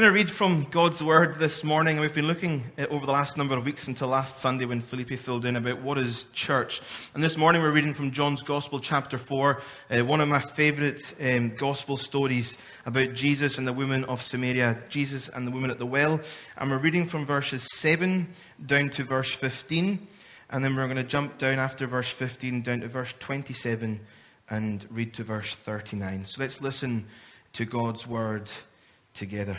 Going to read from God's Word this morning. We've been looking over the last number of weeks until last Sunday when Felipe filled in about what is church. And this morning we're reading from John's Gospel, chapter 4, uh, one of my favourite um, Gospel stories about Jesus and the woman of Samaria, Jesus and the woman at the well. And we're reading from verses 7 down to verse 15. And then we're going to jump down after verse 15 down to verse 27 and read to verse 39. So let's listen to God's Word together.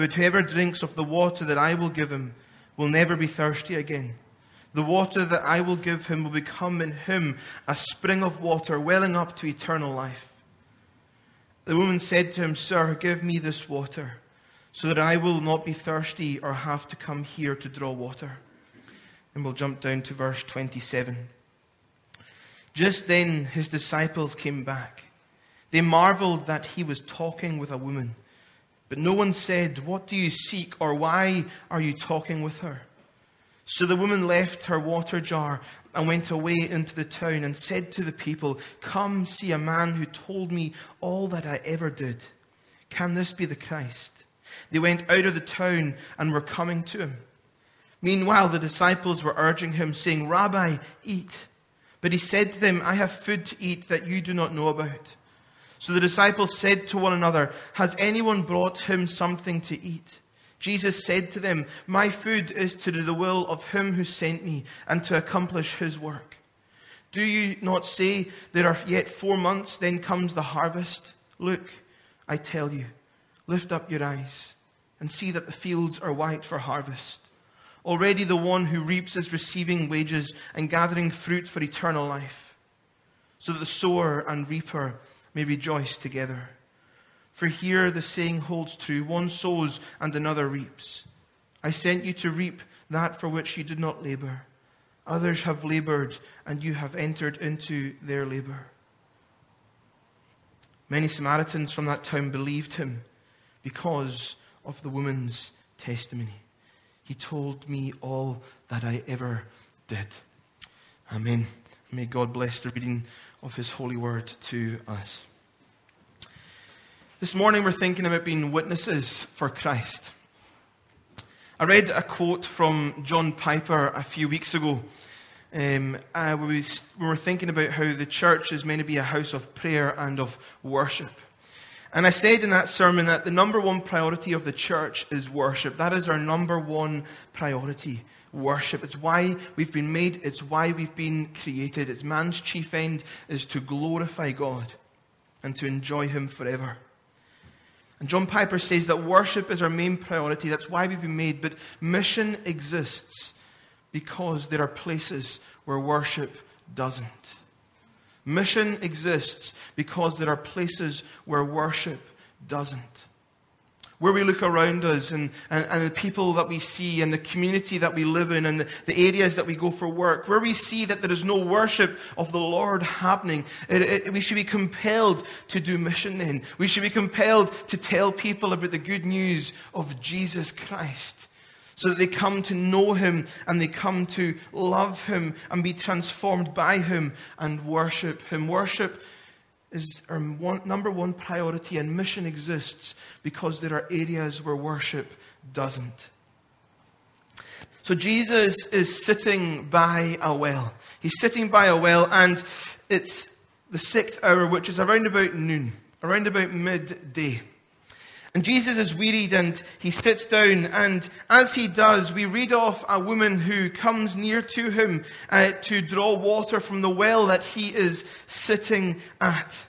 But whoever drinks of the water that I will give him will never be thirsty again. The water that I will give him will become in him a spring of water welling up to eternal life. The woman said to him, Sir, give me this water, so that I will not be thirsty or have to come here to draw water. And we'll jump down to verse 27. Just then his disciples came back. They marveled that he was talking with a woman. But no one said, What do you seek, or why are you talking with her? So the woman left her water jar and went away into the town and said to the people, Come see a man who told me all that I ever did. Can this be the Christ? They went out of the town and were coming to him. Meanwhile, the disciples were urging him, saying, Rabbi, eat. But he said to them, I have food to eat that you do not know about. So the disciples said to one another, Has anyone brought him something to eat? Jesus said to them, My food is to do the will of him who sent me and to accomplish his work. Do you not say, There are yet four months, then comes the harvest? Look, I tell you, lift up your eyes and see that the fields are white for harvest. Already the one who reaps is receiving wages and gathering fruit for eternal life, so that the sower and reaper may rejoice together. For here the saying holds true one sows and another reaps. I sent you to reap that for which you did not labor. Others have labored, and you have entered into their labor. Many Samaritans from that town believed him because of the woman's testimony. He told me all that I ever did. Amen. May God bless the reading of his holy word to us. This morning we're thinking about being witnesses for Christ. I read a quote from John Piper a few weeks ago. Um, uh, we, we were thinking about how the church is meant to be a house of prayer and of worship. And I said in that sermon that the number one priority of the church is worship. That is our number one priority worship. It's why we've been made, it's why we've been created. It's man's chief end is to glorify God and to enjoy Him forever. And John Piper says that worship is our main priority. That's why we've been made. But mission exists because there are places where worship doesn't. Mission exists because there are places where worship doesn't where we look around us and, and, and, the people that we see and the community that we live in and the, the, areas that we go for work, where we see that there is no worship of the Lord happening, it, it, we should be compelled to do mission then. We should be compelled to tell people about the good news of Jesus Christ so that they come to know him and they come to love him and be transformed by him and worship him. Worship is our one, number one priority, and mission exists because there are areas where worship doesn't. So Jesus is sitting by a well. He's sitting by a well, and it's the sixth hour, which is around about noon, around about midday. And Jesus is wearied and he sits down. And as he does, we read off a woman who comes near to him uh, to draw water from the well that he is sitting at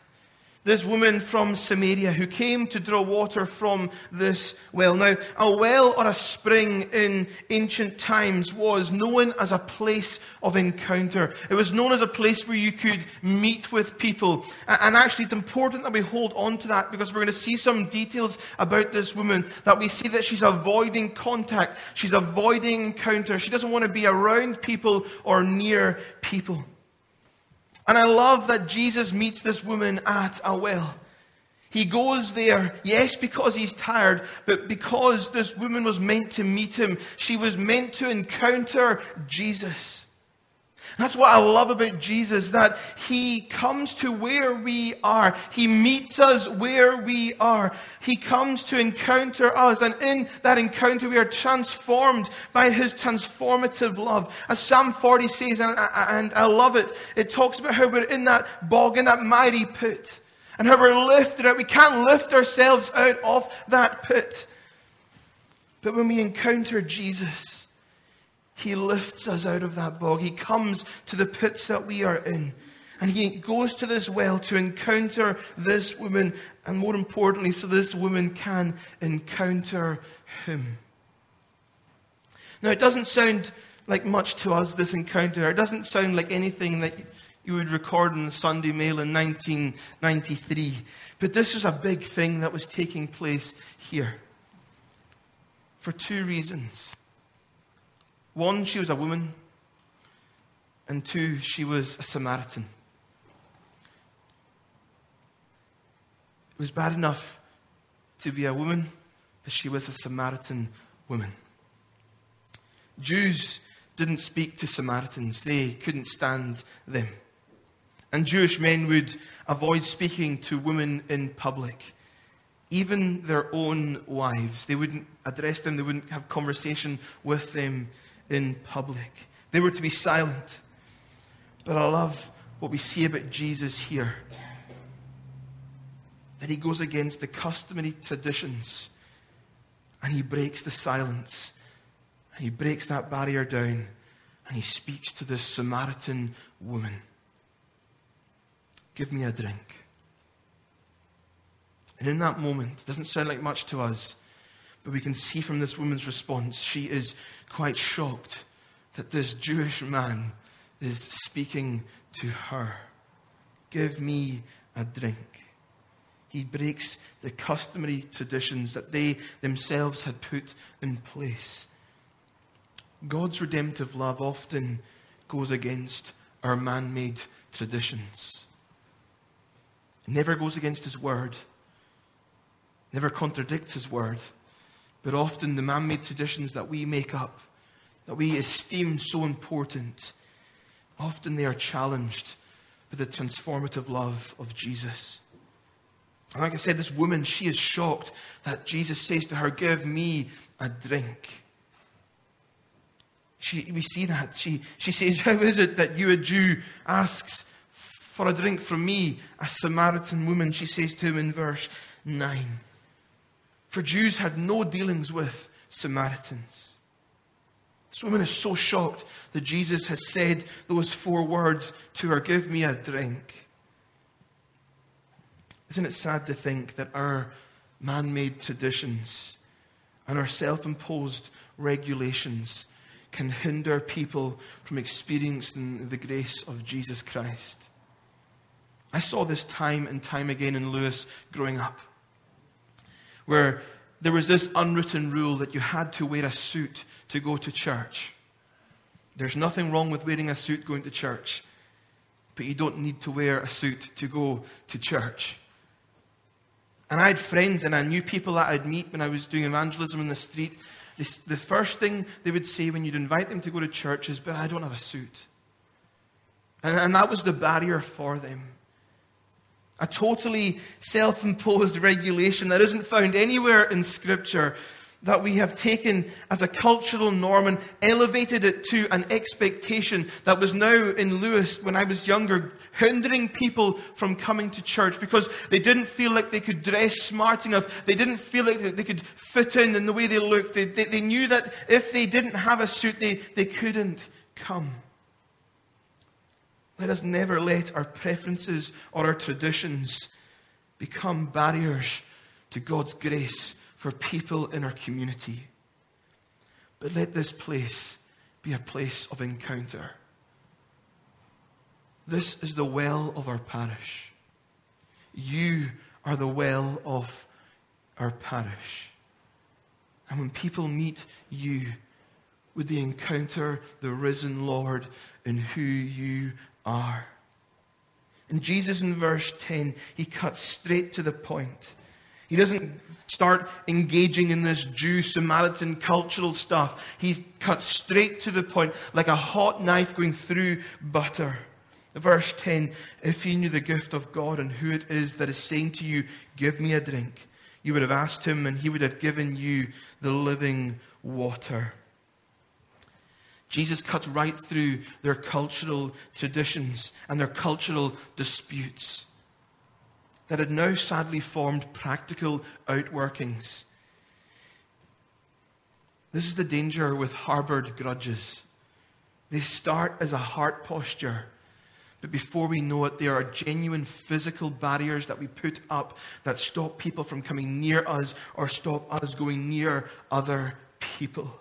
this woman from Samaria who came to draw water from this well. Now, a well or a spring in ancient times was known as a place of encounter. It was known as a place where you could meet with people. And actually, it's important that we hold on to that because we're going to see some details about this woman that we see that she's avoiding contact, she's avoiding encounter. She doesn't want to be around people or near people. And I love that Jesus meets this woman at a well. He goes there, yes, because he's tired, but because this woman was meant to meet him. She was meant to encounter Jesus. That's what I love about Jesus, that He comes to where we are. He meets us where we are. He comes to encounter us. And in that encounter, we are transformed by His transformative love. As Psalm 40 says, and I, and I love it, it talks about how we're in that bog, in that mighty pit, and how we're lifted out. We can't lift ourselves out of that pit. But when we encounter Jesus, he lifts us out of that bog. He comes to the pits that we are in. And he goes to this well to encounter this woman, and more importantly, so this woman can encounter him. Now, it doesn't sound like much to us, this encounter. It doesn't sound like anything that you would record in the Sunday Mail in 1993. But this was a big thing that was taking place here for two reasons. One, she was a woman, and two, she was a Samaritan. It was bad enough to be a woman, but she was a Samaritan woman. Jews didn't speak to Samaritans, they couldn't stand them. And Jewish men would avoid speaking to women in public even their own wives. They wouldn't address them, they wouldn't have conversation with them in public. They were to be silent. But I love what we see about Jesus here that he goes against the customary traditions and he breaks the silence and he breaks that barrier down and he speaks to this Samaritan woman. Give me a drink. And in that moment, it doesn't sound like much to us, but we can see from this woman's response, she is quite shocked that this Jewish man is speaking to her. Give me a drink. He breaks the customary traditions that they themselves had put in place. God's redemptive love often goes against our man made traditions. It never goes against His word, never contradicts His word. But often the man made traditions that we make up, that we esteem so important, often they are challenged by the transformative love of Jesus. And like I said, this woman, she is shocked that Jesus says to her, Give me a drink. She, we see that. She, she says, How is it that you, a Jew, asks for a drink from me, a Samaritan woman? She says to him in verse 9. For Jews had no dealings with Samaritans. This woman is so shocked that Jesus has said those four words to her Give me a drink. Isn't it sad to think that our man made traditions and our self imposed regulations can hinder people from experiencing the grace of Jesus Christ? I saw this time and time again in Lewis growing up where there was this unwritten rule that you had to wear a suit to go to church. There's nothing wrong with wearing a suit going to church, but you don't need to wear a suit to go to church. And I had friends and I knew people that I'd meet when I was doing evangelism in the street. The first thing they would say when you'd invite them to go to church is, But I don't have a suit. And, that was the barrier for them a totally self imposed regulation that isn't found anywhere in Scripture, that we have taken as a cultural norm and elevated it to an expectation that was now in Lewis when I was younger, hindering people from coming to church because they didn't feel like they could dress smart enough. They didn't feel like they could fit in in the way they looked. They, they, they knew that if they didn't have a suit, they, they couldn't come. Let us never let our preferences or our traditions become barriers to God's grace for people in our community. But let this place be a place of encounter. This is the well of our parish. You are the well of our parish. And when people meet you, would they encounter the risen Lord in who you are? And Jesus in verse 10, he cuts straight to the point. He doesn't start engaging in this Jew Samaritan cultural stuff. He cuts straight to the point, like a hot knife going through butter. Verse 10 If you knew the gift of God and who it is that is saying to you, Give me a drink, you would have asked him, and he would have given you the living water. Jesus cuts right through their cultural traditions and their cultural disputes that had now sadly formed practical outworkings. This is the danger with harbored grudges. They start as a heart posture, but before we know it, there are genuine physical barriers that we put up that stop people from coming near us or stop us going near other people.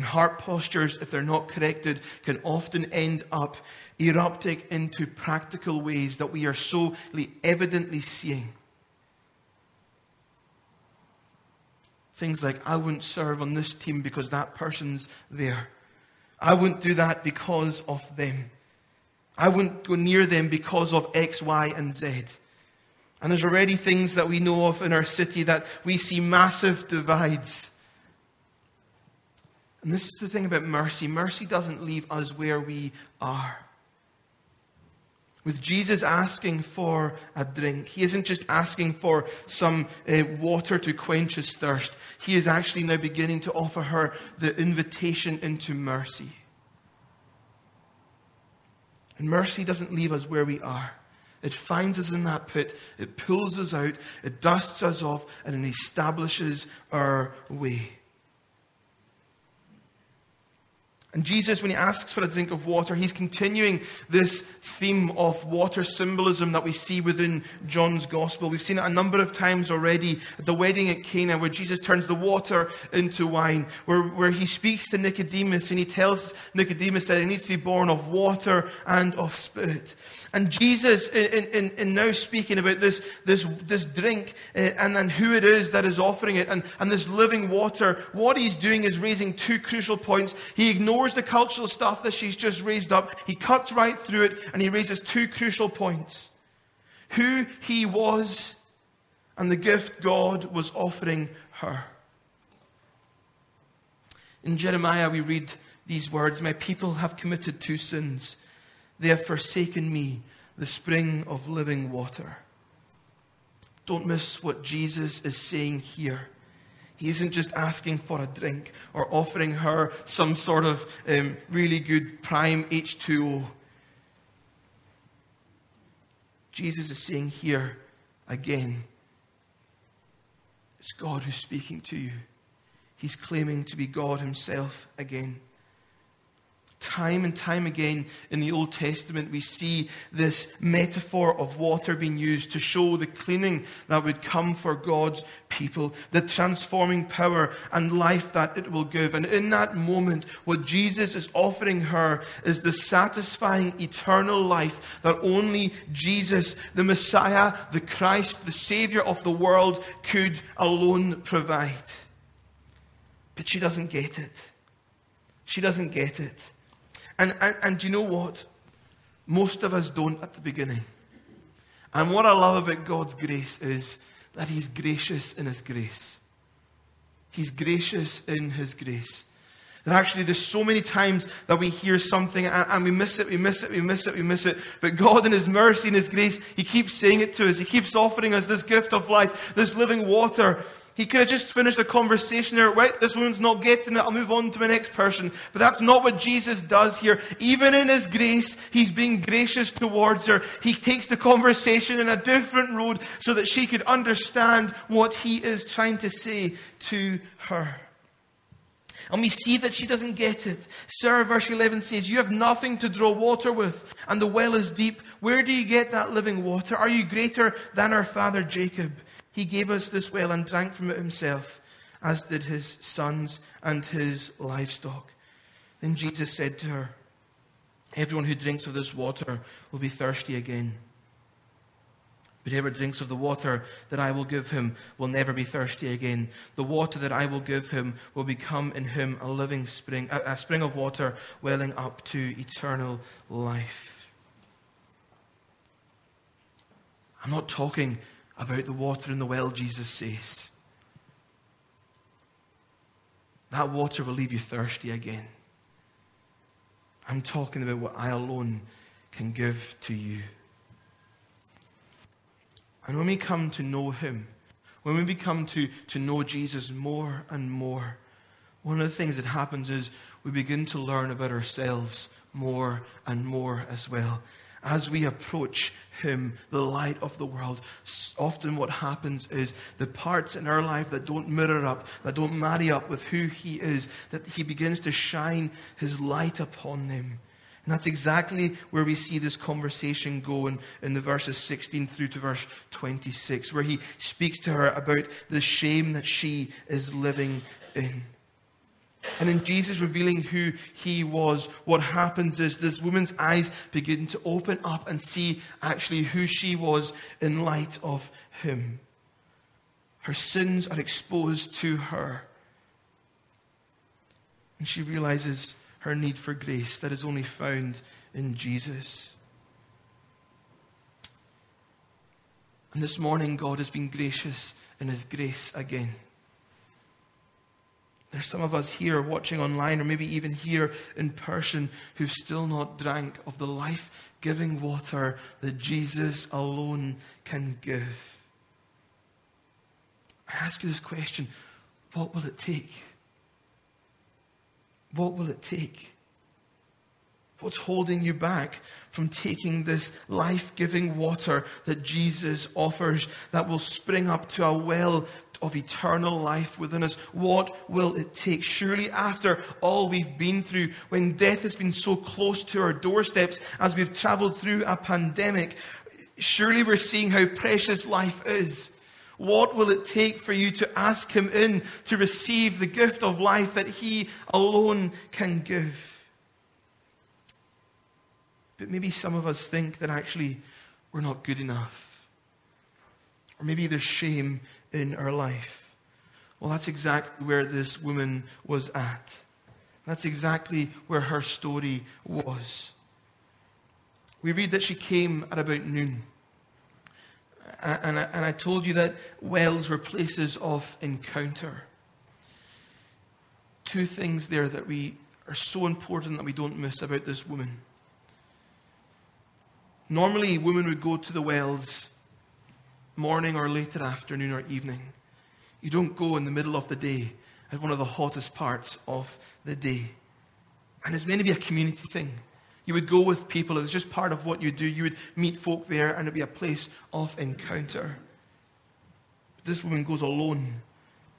And heart postures, if they're not corrected, can often end up erupting into practical ways that we are so evidently seeing. Things like, I wouldn't serve on this team because that person's there. I wouldn't do that because of them. I wouldn't go near them because of X, Y, and Z. And there's already things that we know of in our city that we see massive divides and this is the thing about mercy mercy doesn't leave us where we are. With Jesus asking for a drink, he isn't just asking for some uh, water to quench his thirst. He is actually now beginning to offer her the invitation into mercy. And mercy doesn't leave us where we are. It finds us in that pit, it pulls us out, it dusts us off, and it establishes our way. And Jesus, when he asks for a drink of water, he's continuing this theme of water symbolism that we see within John's gospel. We've seen it a number of times already at the wedding at Cana, where Jesus turns the water into wine, where, where he speaks to Nicodemus and he tells Nicodemus that he needs to be born of water and of spirit. And Jesus, in, in, in, now speaking about this, this, this drink uh, and then who it is that is offering it and, and this living water, what he's doing is raising two crucial points. He ignores the cultural stuff that she's just raised up, he cuts right through it, and he raises two crucial points who he was and the gift God was offering her. In Jeremiah, we read these words My people have committed two sins. They have forsaken me, the spring of living water. Don't miss what Jesus is saying here. He isn't just asking for a drink or offering her some sort of um, really good prime H2O. Jesus is saying here again, it's God who's speaking to you. He's claiming to be God Himself again. Time and time again in the Old Testament, we see this metaphor of water being used to show the cleaning that would come for God's people, the transforming power and life that it will give. And in that moment, what Jesus is offering her is the satisfying eternal life that only Jesus, the Messiah, the Christ, the Savior of the world, could alone provide. But she doesn't get it. She doesn't get it. And, and, and you know what? Most of us don't at the beginning. And what I love about God's grace is that He's gracious in His grace. He's gracious in His grace. That actually, there's so many times that we hear something and, and, we miss it, we miss it, we miss it, we miss it. But God, in His mercy and His grace, He keeps saying it to us. He keeps offering us this gift of life, this living water. He could have just finished the conversation there. Right, this woman's not getting it. I'll move on to my next person. But that's not what Jesus does here. Even in his grace, he's being gracious towards her. He takes the conversation in a different road so that she could understand what he is trying to say to her. And we see that she doesn't get it. Sir, verse 11 says, You have nothing to draw water with, and the well is deep. Where do you get that living water? Are you greater than our father Jacob? He gave us this well and drank from it himself, as did his sons and his livestock. Then Jesus said to her, Everyone who drinks of this water will be thirsty again. But whoever drinks of the water that I will give him will never be thirsty again. The water that I will give him will become in him a living spring, a, spring of water welling up to eternal life. I'm not talking about the water in the well, Jesus says. That water will leave you thirsty again. I'm talking about what I alone can give to you. And when we come to know Him, when we become to, to know Jesus more and more, one of the things that happens is we begin to learn about ourselves more and more as well. As we approach Him, the light of the world, often what happens is the parts in our life that don't mirror up, that don't marry up with who He is, that He begins to shine His light upon them. And that's exactly where we see this conversation go in, in the verses 16 through to verse 26, where he speaks to her about the shame that she is living in. And in Jesus revealing who he was, what happens is this woman's eyes begin to open up and see actually who she was in light of him. Her sins are exposed to her. And she realizes her need for grace that is only found in Jesus. And this morning, God has been gracious in His grace again. There's some of us here watching online, or maybe even here in person, who've still not drank of the life giving water that Jesus alone can give. I ask you this question what will it take? What will it take? What's holding you back from taking this life giving water that Jesus offers that will spring up to a well of eternal life within us? What will it take? Surely, after all we've been through, when death has been so close to our doorsteps as we've traveled through a pandemic, surely we're seeing how precious life is. What will it take for you to ask Him in to receive the gift of life that He alone can give? But maybe some of us think that actually we're not good enough. Or maybe there's shame in our life. Well, that's exactly where this woman was at. That's exactly where her story was. We read that she came at about noon and I, and I told you that wells were places of encounter. Two things there that we are so important that we don't miss about this woman. Normally, women would go to the wells morning or later afternoon or evening. You don't go in the middle of the day at one of the hottest parts of the day. And it's meant to be a community thing. You would go with people. It was just part of what you do. You would meet folk there, and it'd be a place of encounter. But this woman goes alone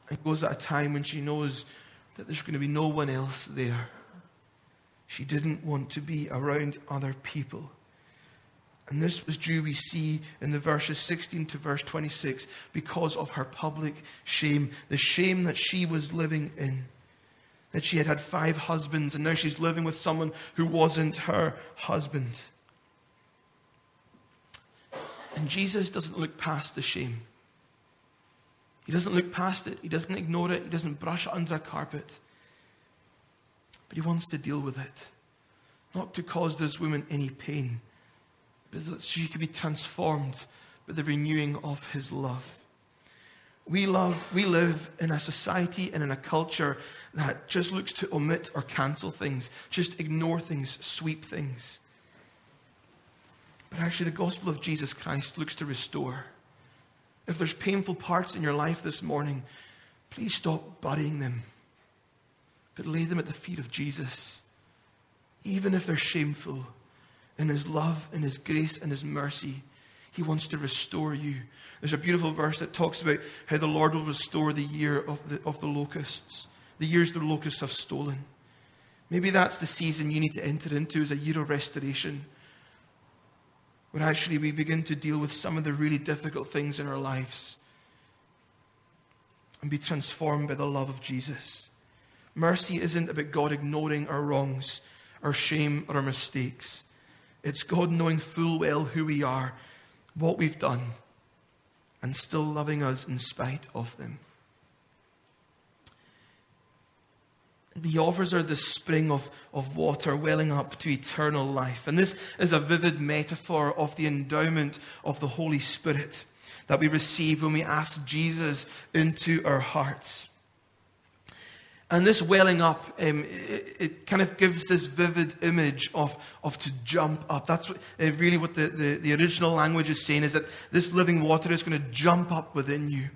and goes at a time when she knows that there's going to be no one else there. She didn't want to be around other people. And this was due, we see in the verses 16 to verse 26, because of her public shame, the shame that she was living in that she had had five husbands and now she's living with someone who wasn't her husband. And Jesus doesn't look past the shame. He doesn't look past it. He doesn't ignore it. He doesn't brush it under a carpet. But he wants to deal with it. Not to cause this woman any pain, but that she could be transformed by the renewing of his love. We, love, we live in a society and in a culture that just looks to omit or cancel things, just ignore things, sweep things. But actually, the gospel of Jesus Christ looks to restore. If there's painful parts in your life this morning, please stop burying them, but lay them at the feet of Jesus, even if they're shameful. In His love, in His grace, and His mercy, He wants to restore you. There's a beautiful verse that talks about how the Lord will restore the year of the, of the locusts, the years the locusts have stolen. Maybe that's the season you need to enter into as a year of restoration, where actually we begin to deal with some of the really difficult things in our lives and be transformed by the love of Jesus. Mercy isn't about God ignoring our wrongs, our shame, or our mistakes. It's God knowing full well who we are, what we've done, and still loving us in spite of them. He offers her the spring of, of water welling up to eternal life. And this is a vivid metaphor of the endowment of the Holy Spirit that we receive when we ask Jesus into our hearts. And this welling up, um, it, it, kind of gives this vivid image of, of to jump up. That's what, uh, really what the, the, the original language is saying is that this living water is going to jump up within you.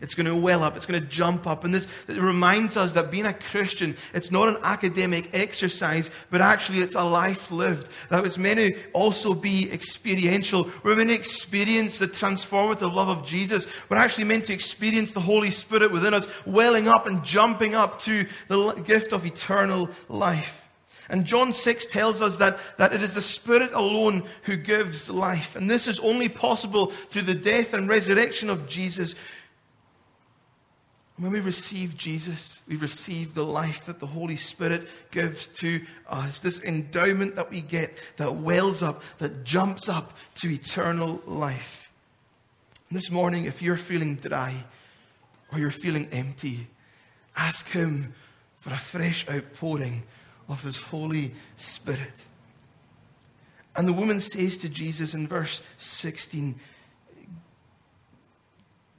It's going to well up. It's going to jump up. And this reminds us that being a Christian, it's not an academic exercise, but actually it's a life lived. That it's meant to also be experiential. We're meant to experience the transformative love of Jesus. We're actually meant to experience the Holy Spirit within us, welling up and jumping up to the gift of eternal life. And John 6 tells us that, that it is the Spirit alone who gives life. And this is only possible through the death and resurrection of Jesus, when we receive Jesus, we receive the life that the Holy Spirit gives to us. This endowment that we get that wells up, that jumps up to eternal life. this morning, if you're feeling dry or you're feeling empty, ask Him for a fresh outpouring of His Holy Spirit. And the woman says to Jesus in verse 16,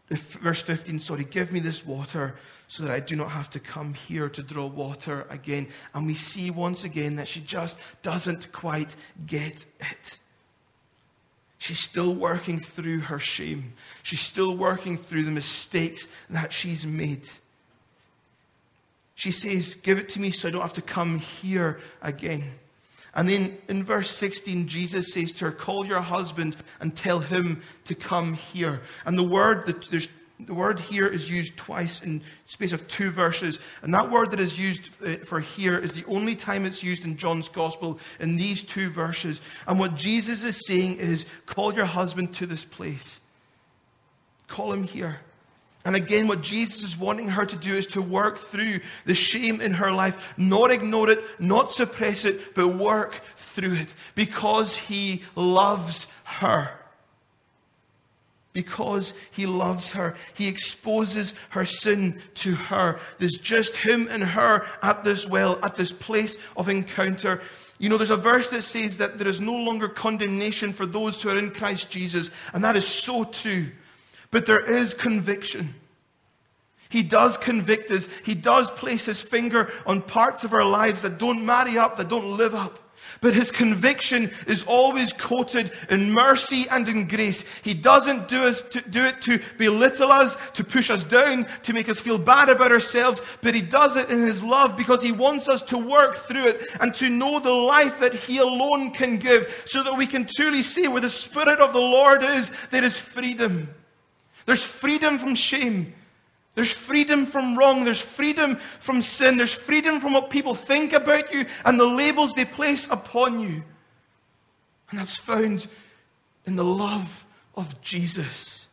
verse 15, sorry, give me this water so that I do not have to come here to draw water again. And we see once again that she just doesn't quite get it. She's still working through her shame. She's still working through the mistakes that she's made. She says, Give it to me so I don't have to come here again. And then in verse 16, Jesus says to her, Call your husband and tell him to come here. And the word that there's the word here is used twice in space of two verses. And that word that is used uh, for here is the only time it's used in John's gospel in these two verses. And what Jesus is saying is, call your husband to this place. Call him here. And again, what Jesus is wanting her to do is to work through the shame in her life, not ignore it, not suppress it, but work through it because he loves her. Because he loves her, he exposes her sin to her. There's just him and her at this well, at this place of encounter. You know, there's a verse that says that there is no longer condemnation for those who are in Christ Jesus, and that is so true. But there is conviction. He does convict us. He does place his finger on parts of our lives that don't marry up, that don't live up. But his conviction is always coated in mercy and in grace. He doesn't do, us to, do it to belittle us, to push us down, to make us feel bad about ourselves, but he does it in his love because he wants us to work through it and to know the life that he alone can give so that we can truly see where the Spirit of the Lord is, there is freedom. There's freedom from shame. There's freedom from wrong. There's freedom from sin. There's freedom from what people think about you and the labels they place upon you. And that's found in the love of Jesus.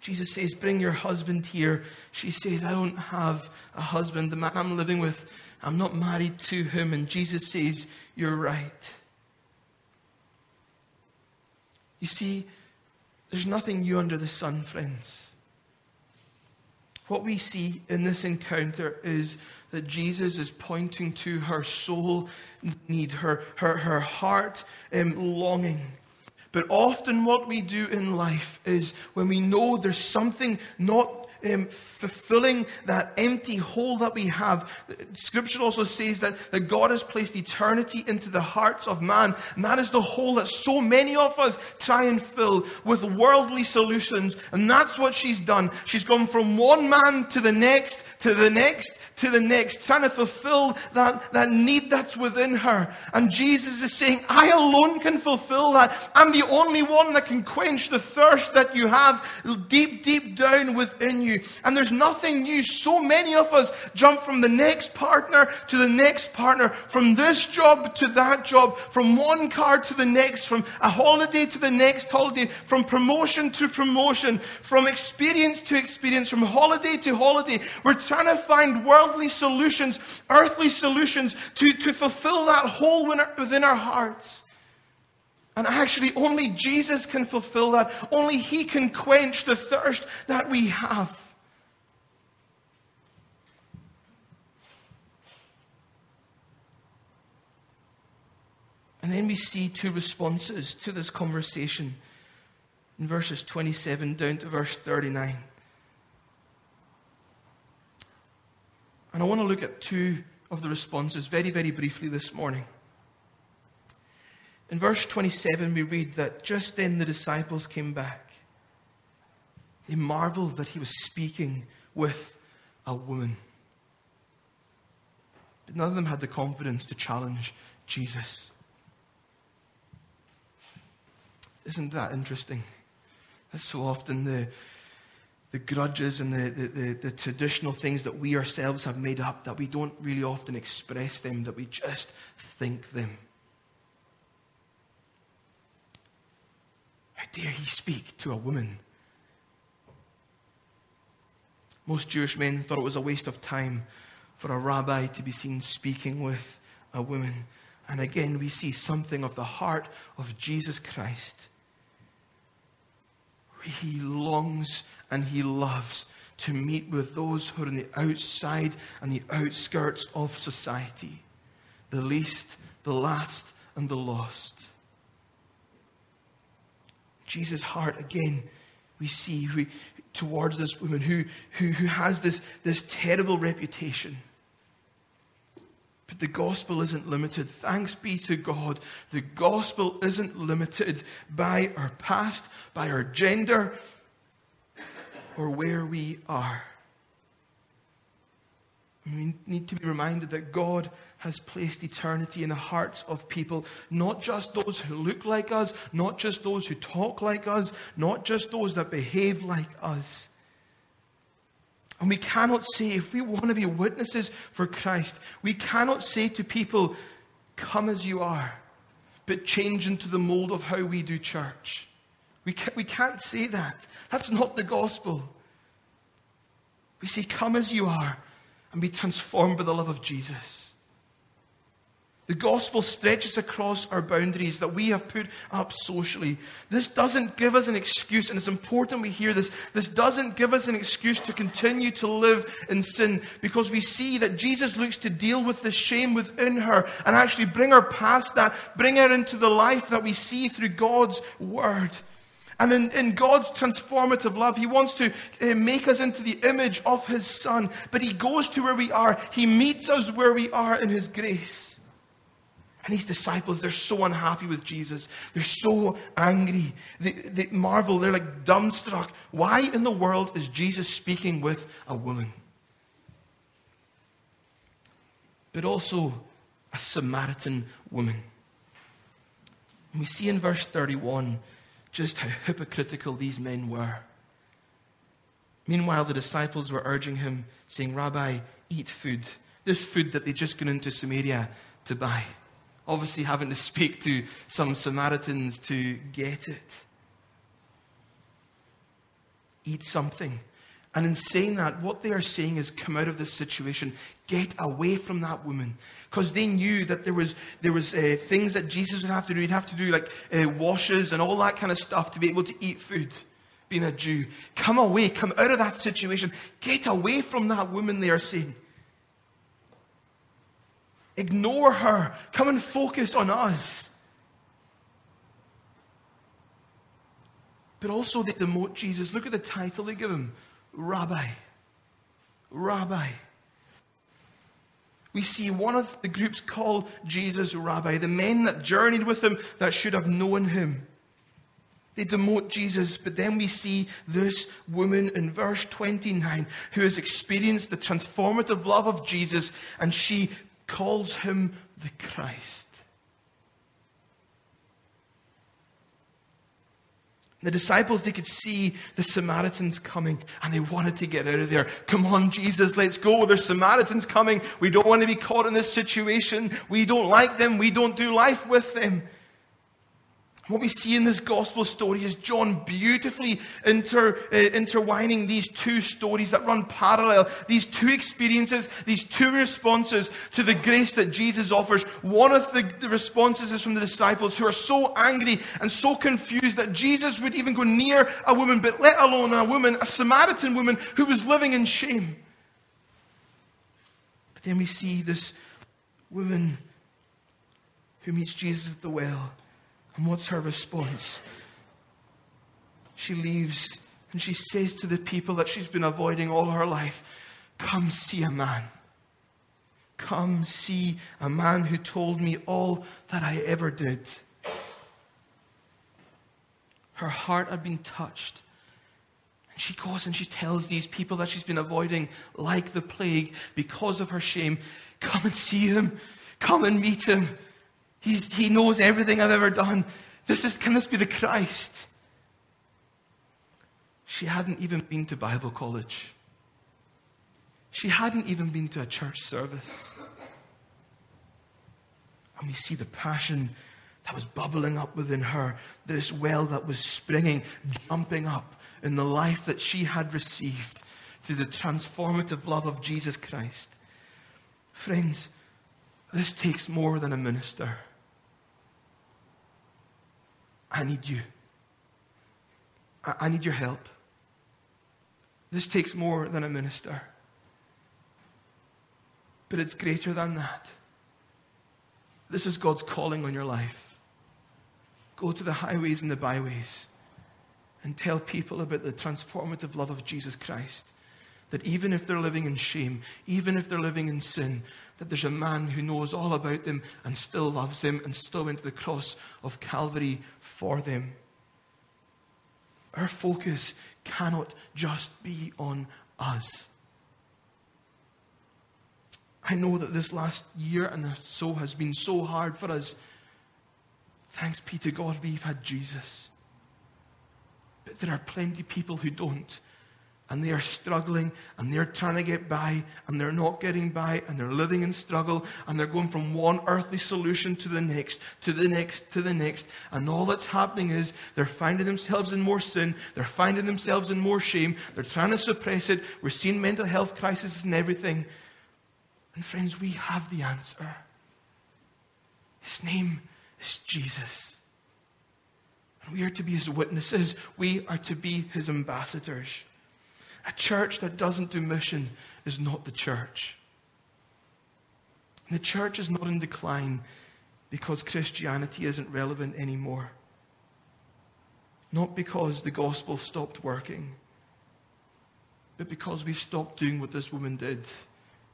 Jesus says, Bring your husband here. She says, I don't have a husband. The man I'm living with, I'm not married to him. And Jesus says, You're right. You see, there's nothing new under the sun, friends. What we see in this encounter is that Jesus is pointing to her soul need, her, her, her heart um, longing. But often, what we do in life is when we know there's something not um, fulfilling that empty hole that we have. Scripture also says that, that God has placed eternity into the hearts of man. And that is the hole that so many of us try and fill with worldly solutions. And that's what she's done. She's gone from one man to the next, to the next, to the next, trying to fulfill that, that need that's within her. And Jesus is saying, I alone can fulfill that. I'm the only one that can quench the thirst that you have deep, deep down within you. And there's nothing new. So many of us jump from the next partner to the next partner, from this job to that job, from one car to the next, from a holiday to the next holiday, from promotion to promotion, from experience to experience, from holiday to holiday. We're trying to find worldly solutions, earthly solutions to, to fulfill that hole within our hearts. And actually, only Jesus can fulfill that. Only He can quench the thirst that we have. And then we see two responses to this conversation in verses 27 down to verse 39. And I want to look at two of the responses very, very briefly this morning. In verse 27, we read that just then the disciples came back. They marveled that he was speaking with a woman. But none of them had the confidence to challenge Jesus. Isn't that interesting? That's so often the, the grudges and the, the, the, the, traditional things that we ourselves have made up, that we don't really often express them, that we just think them. How dare he speak to a woman? Most Jewish men thought it was a waste of time for a rabbi to be seen speaking with a woman. And again, we see something of the heart of Jesus Christ. He longs and he loves to meet with those who are on the outside and the outskirts of society the least, the last, and the lost. Jesus' heart, again, we see we, towards this woman who, who, who has this, this terrible reputation. But the gospel isn't limited. Thanks be to God. The gospel isn't limited by our past, by our gender, or where we are. We need to be reminded that God has placed eternity in the hearts of people, not just those who look like us, not just those who talk like us, not just those that behave like us. And we cannot say, if we want to be witnesses for Christ, we cannot say to people, come as you are, but change into the mold of how we do church. We, can, we can't say that. That's not the gospel. We say, come as you are and be transformed by the love of Jesus. The gospel stretches across our boundaries that we have put up socially. This doesn't give us an excuse, and it's important we hear this. This doesn't give us an excuse to continue to live in sin because we see that Jesus looks to deal with the shame within her and actually bring her past that, bring her into the life that we see through God's word. And in, in, God's transformative love, He wants to uh, make us into the image of His Son. But He goes to where we are, He meets us where we are in His grace. And these disciples, they're so unhappy with Jesus. They're so angry. They, they marvel. They're like dumbstruck. Why in the world is Jesus speaking with a woman? But also a Samaritan woman. And we see in verse 31 just how hypocritical these men were. Meanwhile, the disciples were urging him, saying, Rabbi, eat food. This food that they'd just gone into Samaria to buy obviously having to speak to some Samaritans to get it. Eat something. And in saying that, what they are saying is come out of this situation, get away from that woman. Because they knew that there was, there was uh, things that Jesus would have to do. He'd have to do like uh, washes and all that kind of stuff to be able to eat food, being a Jew. Come away, come out of that situation. Get away from that woman, they are saying. Ignore her. Come and focus on us. But also, they demote Jesus. Look at the title they give him Rabbi. Rabbi. We see one of the groups call Jesus Rabbi, the men that journeyed with him that should have known him. They demote Jesus, but then we see this woman in verse 29 who has experienced the transformative love of Jesus and she calls him the Christ. The disciples, they could see the Samaritans coming and they wanted to get out of there. Come on, Jesus, let's go. There's Samaritans coming. We don't want to be caught in this situation. We don't like them. We don't do life with them. What we see in this gospel story is John beautifully inter, uh, intertwining these two stories that run parallel, these two experiences, these two responses to the grace that Jesus offers. One of the, the responses is from the disciples who are so angry and so confused that Jesus would even go near a woman, but let alone a woman, a Samaritan woman who was living in shame. But then we see this woman who meets Jesus at the well and what's her response? She leaves and she says to the people that she's been avoiding all her life, Come see a man. Come see a man who told me all that I ever did. Her heart had been touched. And she goes and she tells these people that she's been avoiding like the plague because of her shame come and see him. Come and meet him. He's, he knows everything I've ever done. This is, can this be the Christ? She hadn't even been to Bible college. She hadn't even been to a church service. And we see the passion that was bubbling up within her, this well that was springing, jumping up in the life that she had received through the transformative love of Jesus Christ. Friends, this takes more than a minister. I need you. I, I need your help. This takes more than a minister. But it's greater than that. This is God's calling on your life. Go to the highways and the byways and tell people about the transformative love of Jesus Christ. That even if they're living in shame, even if they're living in sin, that there's a man who knows all about them and still loves them and still went to the cross of Calvary for them. Our focus cannot just be on us. I know that this last year and so has been so hard for us. Thanks be to God we've had Jesus. But there are plenty of people who don't and they are struggling and they're trying to get by and they're not getting by and they're living in struggle and they're going from one earthly solution to the next, to the next, to the next. And all that's happening is they're finding themselves in more sin, they're finding themselves in more shame, they're trying to suppress it. We're seeing mental health crises and everything. And friends, we have the answer. His name is Jesus. And we are to be his witnesses, we are to be his ambassadors. A church that doesn't do mission is not the church. The church is not in decline because Christianity isn't relevant anymore. Not because the gospel stopped working, but because we've stopped doing what this woman did.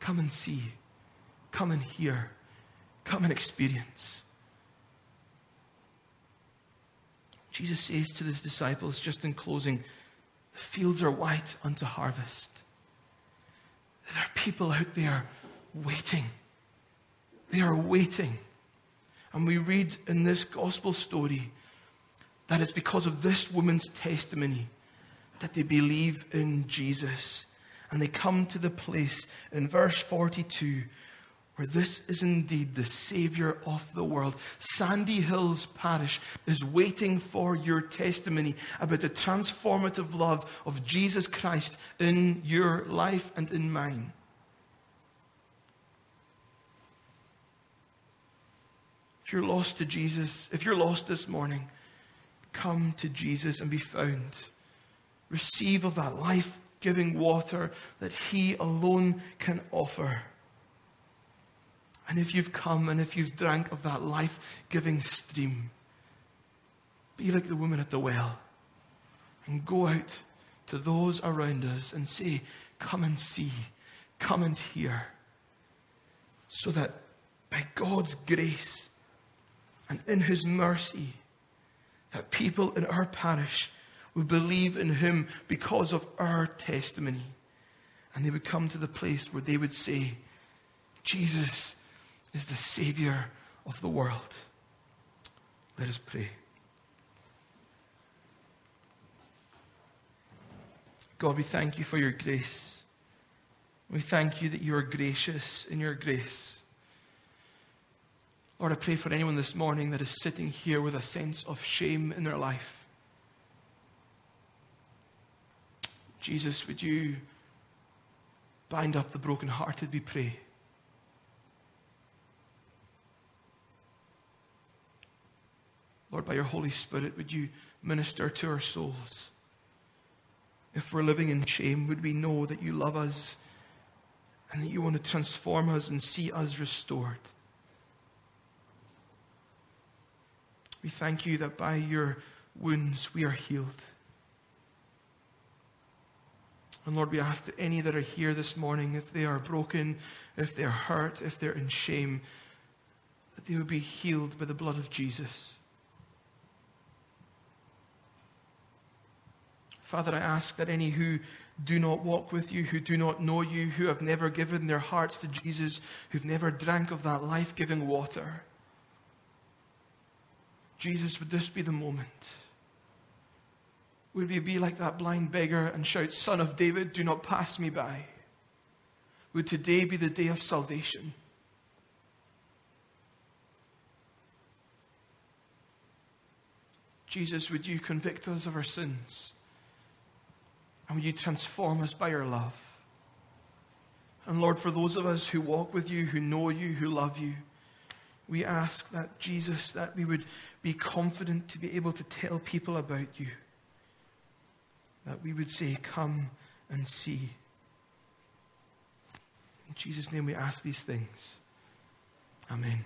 Come and see. Come and hear. Come and experience. Jesus says to his disciples, just in closing, the fields are white unto harvest. There are people out there waiting. They are waiting. And we read in this gospel story that it's because of this woman's testimony that they believe in Jesus. And they come to the place in verse 42 where this is indeed the Savior of the world. Sandy Hills Parish is waiting for your testimony about the transformative love of Jesus Christ in your life and in mine. If you're lost to Jesus, if you're lost this morning, come to Jesus and be found. Receive of that life giving water that He alone can offer. And if you've come and if you've drank of that life giving stream, be like the woman at the well and go out to those around us and say, Come and see, come and hear, so that by God's grace and in His mercy, that people in our parish would believe in Him because of our testimony. And they would come to the place where they would say, Jesus is the Savior of the world. Let us pray. God, we thank you for your grace. We thank you that you are gracious in your grace. Lord, I pray for anyone this morning that is sitting here with a sense of shame in their life. Jesus, would you bind up the brokenhearted, we pray. Lord, by your Holy Spirit, would you minister to our souls? If we're living in shame, would we know that you love us and that you want to transform us and see us restored? We thank you that by your wounds we are healed. And Lord, we ask that any that are here this morning, if they are broken, if they are hurt, if they're in shame, that they would be healed by the blood of Jesus. Father, I ask that any who do not walk with you, who do not know you, who have never given their hearts to Jesus, who've never drank of that life giving water, Jesus, would this be the moment? Would we be like that blind beggar and shout, Son of David, do not pass me by? Would today be the day of salvation? Jesus, would you convict us of our sins? And would you transform us by your love? And Lord, for those of us who walk with you, who know you, who love you, we ask that, Jesus, that we would be confident to be able to tell people about you. That we would say, Come and see. In Jesus' name we ask these things. Amen.